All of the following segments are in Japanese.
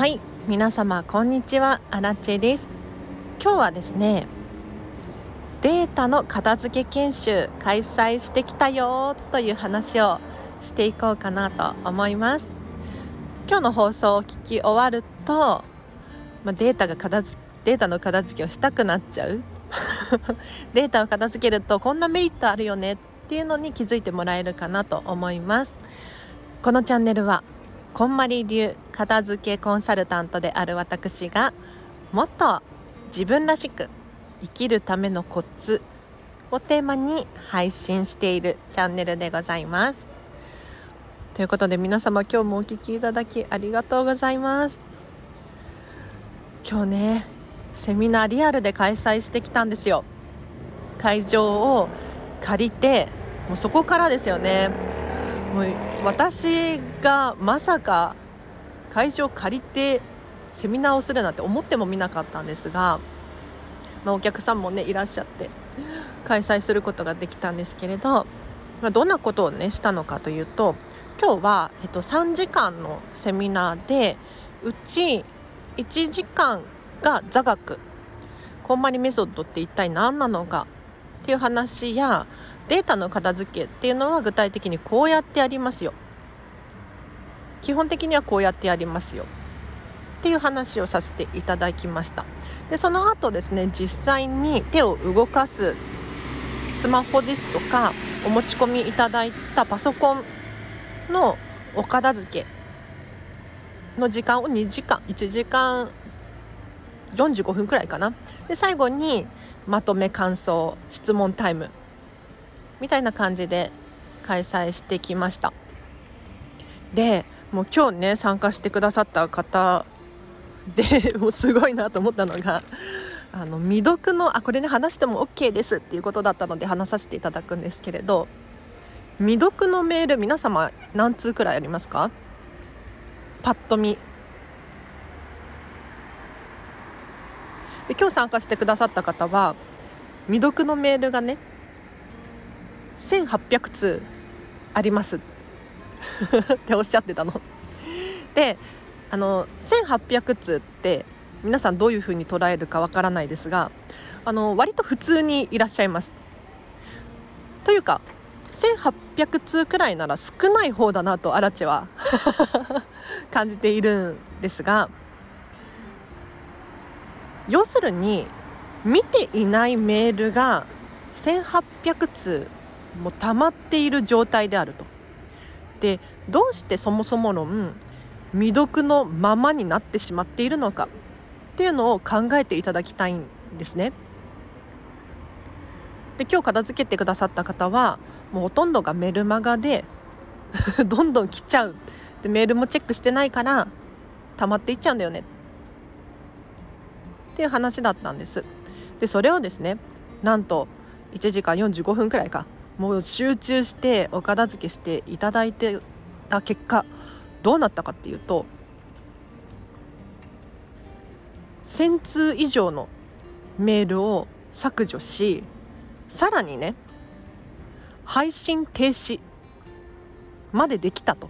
はい皆様こんにちは。アラチェです。今日はですねデータの片付け研修開催してきたよという話をしていこうかなと思います。今日の放送を聞き終わると、まあ、データが片付データの片付けをしたくなっちゃう。データを片付けるとこんなメリットあるよねっていうのに気づいてもらえるかなと思います。このチャンネルはこんまり流片付けコンサルタントである私がもっと自分らしく生きるためのコツをテーマに配信しているチャンネルでございます。ということで皆様今日もお聴きいただきありがとうございます。今日ねセミナーリアルで開催してきたんですよ。会場を借りてもうそこからですよねもう私がまさか会場借りてセミナーをするなんて思ってもみなかったんですが、まあ、お客さんもねいらっしゃって開催することができたんですけれど、まあ、どんなことをねしたのかというと今日は、えっと、3時間のセミナーでうち1時間が座学こんまりメソッドって一体何なのかっていう話やデータの片付けっていうのは具体的にこうやってやりますよ。基本的にはこうやってやりますよ。っていう話をさせていただきました。でその後ですね実際に手を動かすスマホですとかお持ち込みいただいたパソコンのお片付けの時間を2時間1時間45分くらいかな。で最後にまとめ感想質問タイムみたいな感じで開催してきました。でもう今日ね参加してくださった方でもうすごいなと思ったのがあの未読のあこれね話しても OK ですっていうことだったので話させていただくんですけれど未読のメール皆様何通くらいありますか？パッと見。で今日参加してくださった方は未読のメールがね1800通あります。っっておっしゃってたの。であの1800通って皆さんどういうふうに捉えるかわからないですがあの割と普通にいらっしゃいます。というか1800通くらいなら少ない方だなとアラチェは 感じているんですが要するに見ていないメールが1800通もう溜まっている状態であると。でどうしてそもそも論未読のままになってしまっているのかっていうのを考えていただきたいんですね。で今日片付けてくださった方はもうほとんどがメルマガで どんどん来ちゃうでメールもチェックしてないから溜まっていっちゃうんだよねっていう話だったんです。でそれをですねなんと1時間45分くらいかもう集中してお片付けしていただいてた結果どうなったかっていうと1,000通以上のメールを削除しさらにね配信停止までできたと。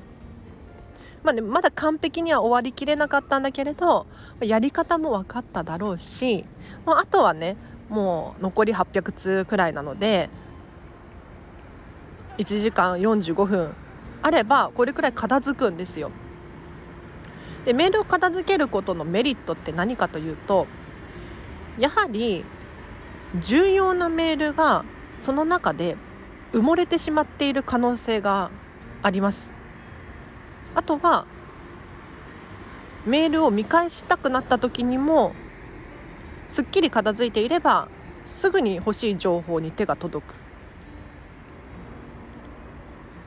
まあね、まだ完璧には終わりきれなかったんだけれどやり方も分かっただろうし、まあ、あとはねもう残り800通くらいなので1時間45分あればこれくらい片付くんですよ。でメールを片付けることのメリットって何かというとやはり重要なメールがその中で埋もれてしまっている可能性があります。あとはメールを見返したくなった時にもすっきり片付いていればすぐに欲しい情報に手が届く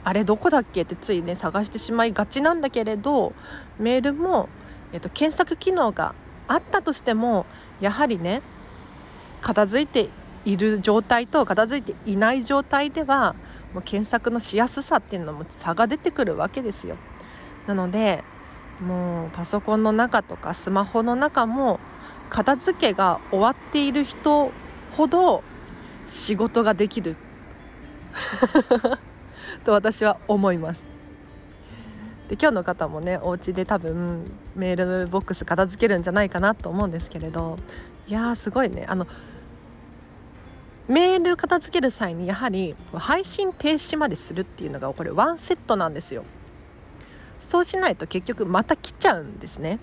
あれどこだっけってついね探してしまいがちなんだけれどメールも、えっと、検索機能があったとしてもやはりね片付いている状態と片付いていない状態ではもう検索のしやすさっていうのも差が出てくるわけですよ。なのでもうパソコンの中とかスマホの中も片付けが終わっている人ほど仕事ができる と私は思います。で今日の方もねお家で多分メールボックス片付けるんじゃないかなと思うんですけれどいやーすごいね。あのメール片付ける際にやはり配信停止までするっていうのがこれワンセットなんですよ。そうしないと結局また来ちゃうんですね。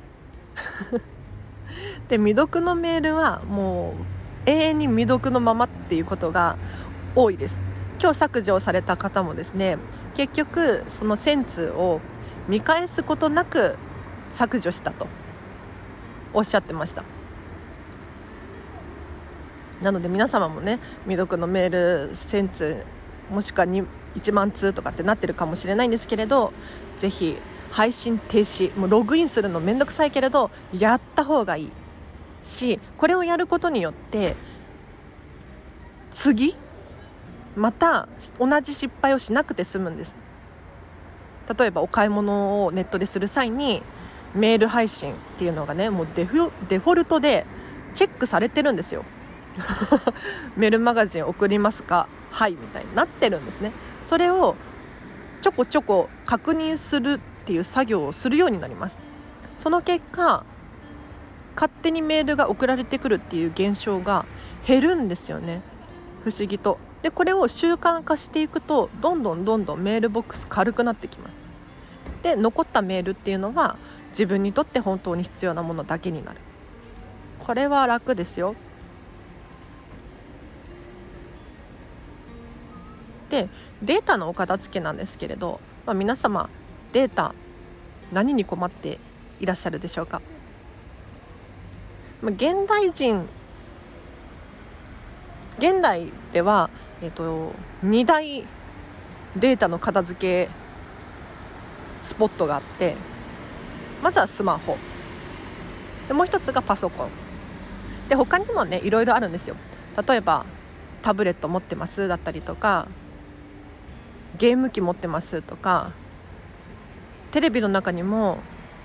で未読のメールはもう永遠に未読のままっていうことが多いです。今日削除された方もですね結局その1000通を見返すことなく削除したとおっしゃってました。なので皆様もね未読のメール1000通もしくは1万通とかってなってるかもしれないんですけれどぜひ配信停止もうログインするのめんどくさいけれどやった方がいい。しこれをやることによって次また同じ失敗をしなくて済むんです。例えばお買い物をネットでする際にメール配信っていうのがねもうデフデフォルトでチェックされてるんですよ。メールマガジン送りますか？はいみたいになってるんですね。それをちょこちょこ確認するっていう作業をするようになります。その結果勝手にメールが送られてくるっていう現象が減るんですよね。不思議と。でこれを習慣化していくとどんどんどんどんメールボックス軽くなってきます。で残ったメールっていうのは自分にとって本当に必要なものだけになる。これは楽ですよ。でデータのお片付けなんですけれど、まあ、皆様データ何に困っていらっしゃるでしょうか、まあ、現代人現代では、えーと、2大データの片付けスポットがあってまずはスマホ。でもう一つがパソコン。で他にもねいろいろあるんですよ。例えばタブレット持ってますだったりとかゲーム機持ってますとかテレビの中にも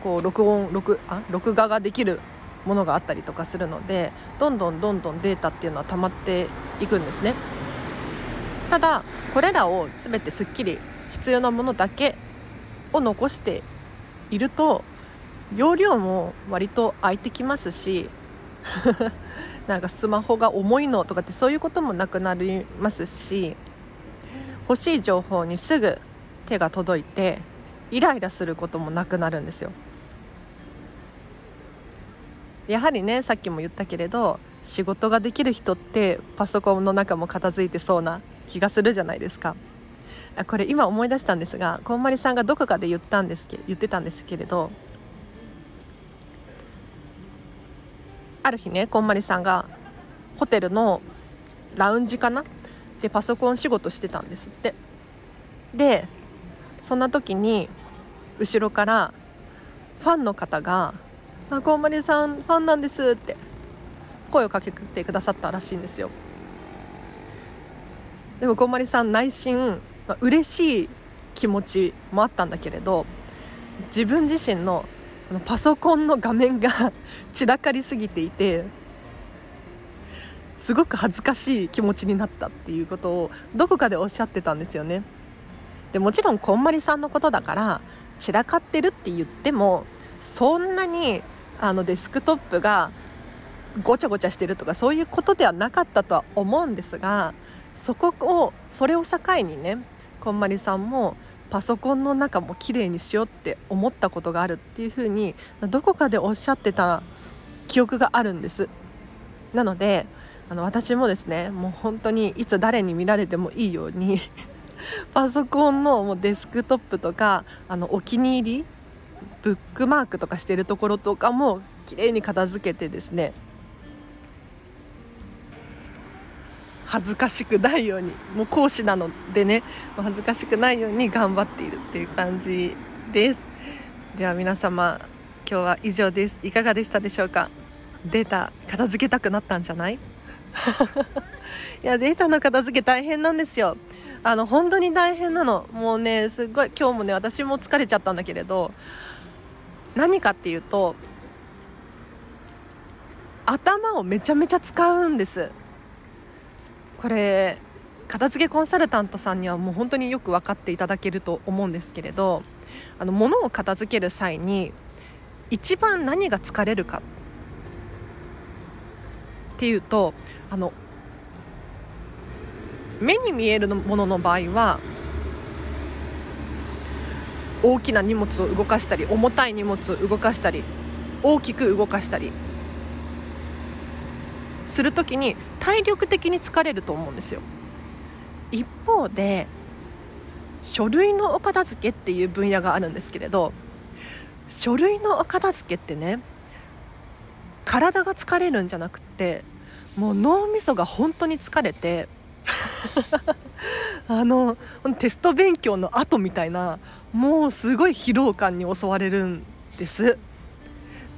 こう録音録あ録画ができるものがあったりとかするのでどんどんどんどんデータっていうのは溜まっていくんですね。ただこれらを全てすっきり必要なものだけを残していると容量も割と空いてきますし なんかスマホが重いのとかってそういうこともなくなりますし欲しい情報にすぐ手が届いてイライラすることもなくなるんですよ。やはりねさっきも言ったけれど仕事ができる人ってパソコンの中も片付いてそうな気がするじゃないですか。これ今思い出したんですがこんまりさんがどこかで言ったんですけ言ってたんですけれどある日ねこんまりさんがホテルのラウンジかな？でパソコン仕事してたんですって。でそんな時に後ろからファンの方が「あこんまりさんファンなんです」って声をかけてくださったらしいんですよ。でもこんまりさん内心、まあ、嬉しい気持ちもあったんだけれど自分自身のパソコンの画面が 散らかりすぎていてすごく恥ずかしい気持ちになったっていうことをどこかでおっしゃってたんですよね。でもちろんこんまりさんのことだから散らかってるって言ってもそんなにあのデスクトップがごちゃごちゃしてるとかそういうことではなかったとは思うんですがそこをそれを境にねこんまりさんもパソコンの中も綺麗にしようって思ったことがあるっていうふうにどこかでおっしゃってた記憶があるんです。なのであの私もですねもう本当にいつ誰に見られてもいいように パソコンのもうデスクトップとかあのお気に入りブックマークとかしてるところとかも綺麗に片付けてですね恥ずかしくないようにもう講師なのでね恥ずかしくないように頑張っているっていう感じです。では皆様今日は以上です。いかがでしたでしょうか？データ片付けたくなったんじゃない？いやデータの片付け大変なんですよ。あの本当に大変なの。もうねすごい今日もね私も疲れちゃったんだけれど何かっていうと頭をめちゃめちゃ使うんです。これ片付けコンサルタントさんにはもう本当によく分かっていただけると思うんですけれどあの物を片付ける際に一番何が疲れるかっていうとあの目に見えるものの場合は大きな荷物を動かしたり重たい荷物を動かしたり大きく動かしたりする時に体力的に疲れると思うんですよ。一方で書類のお片付けっていう分野があるんですけれど書類のお片付けってね体が疲れるんじゃなくてもう脳みそが本当に疲れて あのテスト勉強の後みたいなもうすごい疲労感に襲われるんです。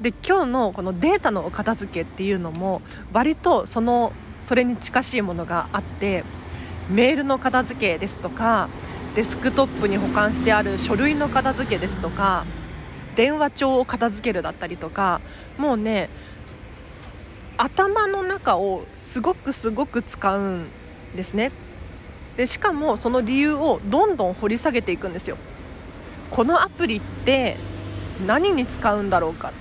で今日のこのデータのお片付けっていうのも割とそのそれに近しいものがあってメールの片付けですとかデスクトップに保管してある書類の片付けですとか電話帳を片付けるだったりとかもうね頭の中をすごくすごく使うんですね。でしかもその理由をどんどん掘り下げていくんですよ。このアプリって何に使うんだろうか。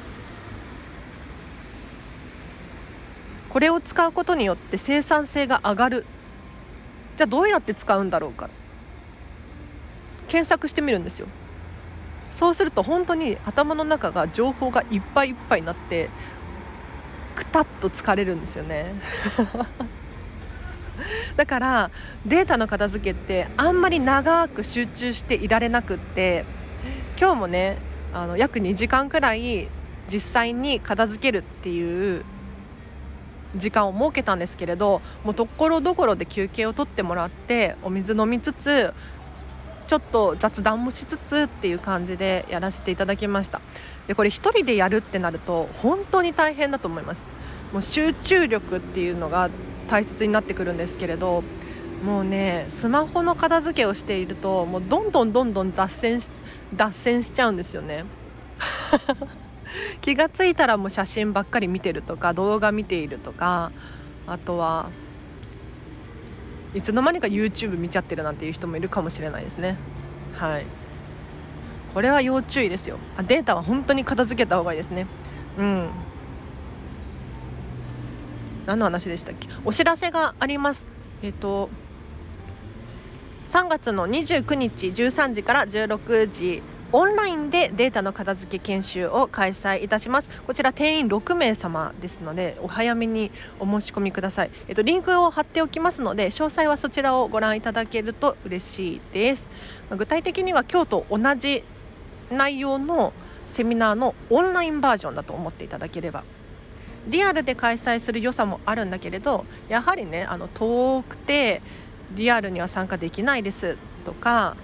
これを使うことによって生産性が上がる。じゃあどうやって使うんだろうか。検索してみるんですよ。そうすると本当に頭の中が情報がいっぱいいっぱいになってくたっと疲れるんですよね。だからデータの片付けってあんまり長く集中していられなくって今日もねあの約2時間くらい実際に片付けるっていう時間を設けたんですけれどもうところどころで休憩を取ってもらってお水飲みつつちょっと雑談もしつつっていう感じでやらせていただきました。でこれ1人でやるってなると本当に大変だと思います。もう集中力っていうのが大切になってくるんですけれどもうねスマホの片付けをしているともうどんどんどんどん脱線脱線しちゃうんですよね。気が付いたらもう写真ばっかり見てるとか動画見ているとかあとはいつの間にか YouTube 見ちゃってるなんていう人もいるかもしれないですね。はい。これは要注意ですよ。あデータは本当に片付けた方がいいですね。うん。何の話でしたっけ？お知らせがあります。えっ、ー、と3月の29日13時から16時オンラインでデータの片付け研修を開催いたします。こちら定員6名様ですのでお早めにお申し込みください。えっとリンクを貼っておきますので詳細はそちらをご覧いただけると嬉しいです。具体的には今日と同じ内容のセミナーのオンラインバージョンだと思っていただければ。リアルで開催する良さもあるんだけれどやはりねあの遠くてリアルには参加できないですとか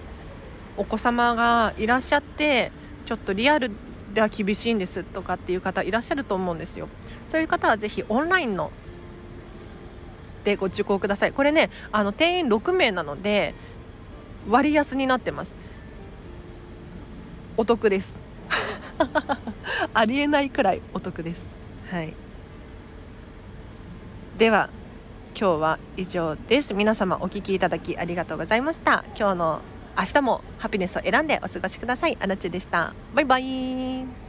お子様がいらっしゃってちょっとリアルでは厳しいんですとかっていう方いらっしゃると思うんですよ。そういう方はぜひオンラインのでご受講ください。これねあの定員6名なので割安になってます。お得です。ありえないくらいお得です。はい。では今日は以上です。皆様お聞きいただきありがとうございました。今日の明日もハピネスを選んでお過ごしください。あなちでした。バイバイ。